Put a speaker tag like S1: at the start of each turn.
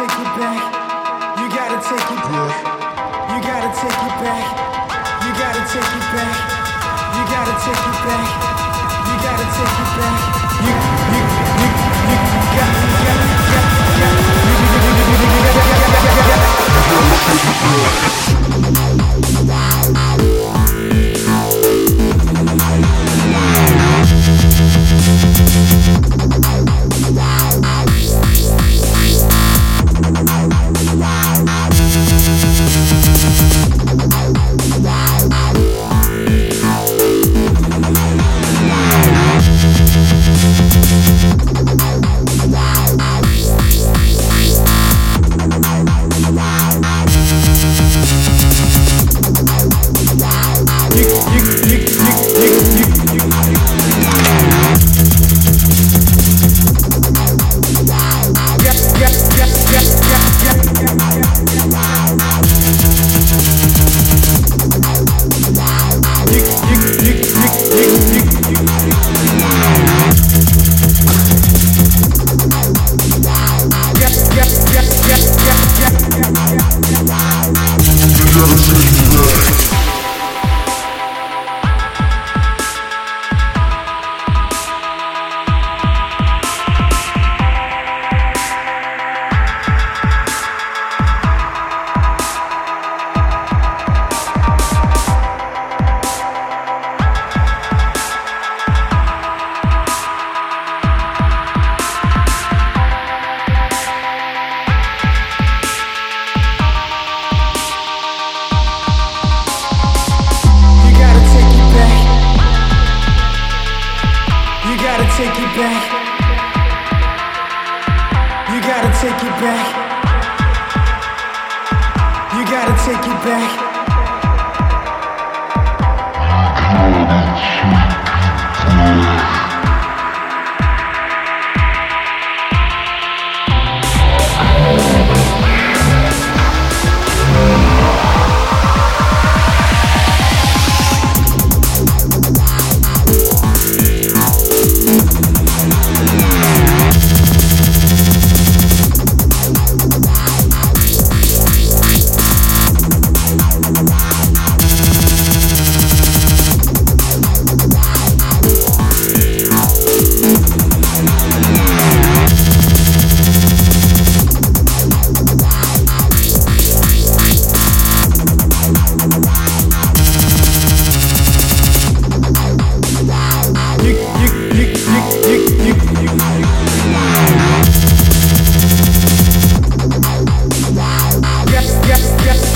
S1: it back. You gotta take it back. You gotta take it back. You gotta take it back. You gotta take it back. Take it back.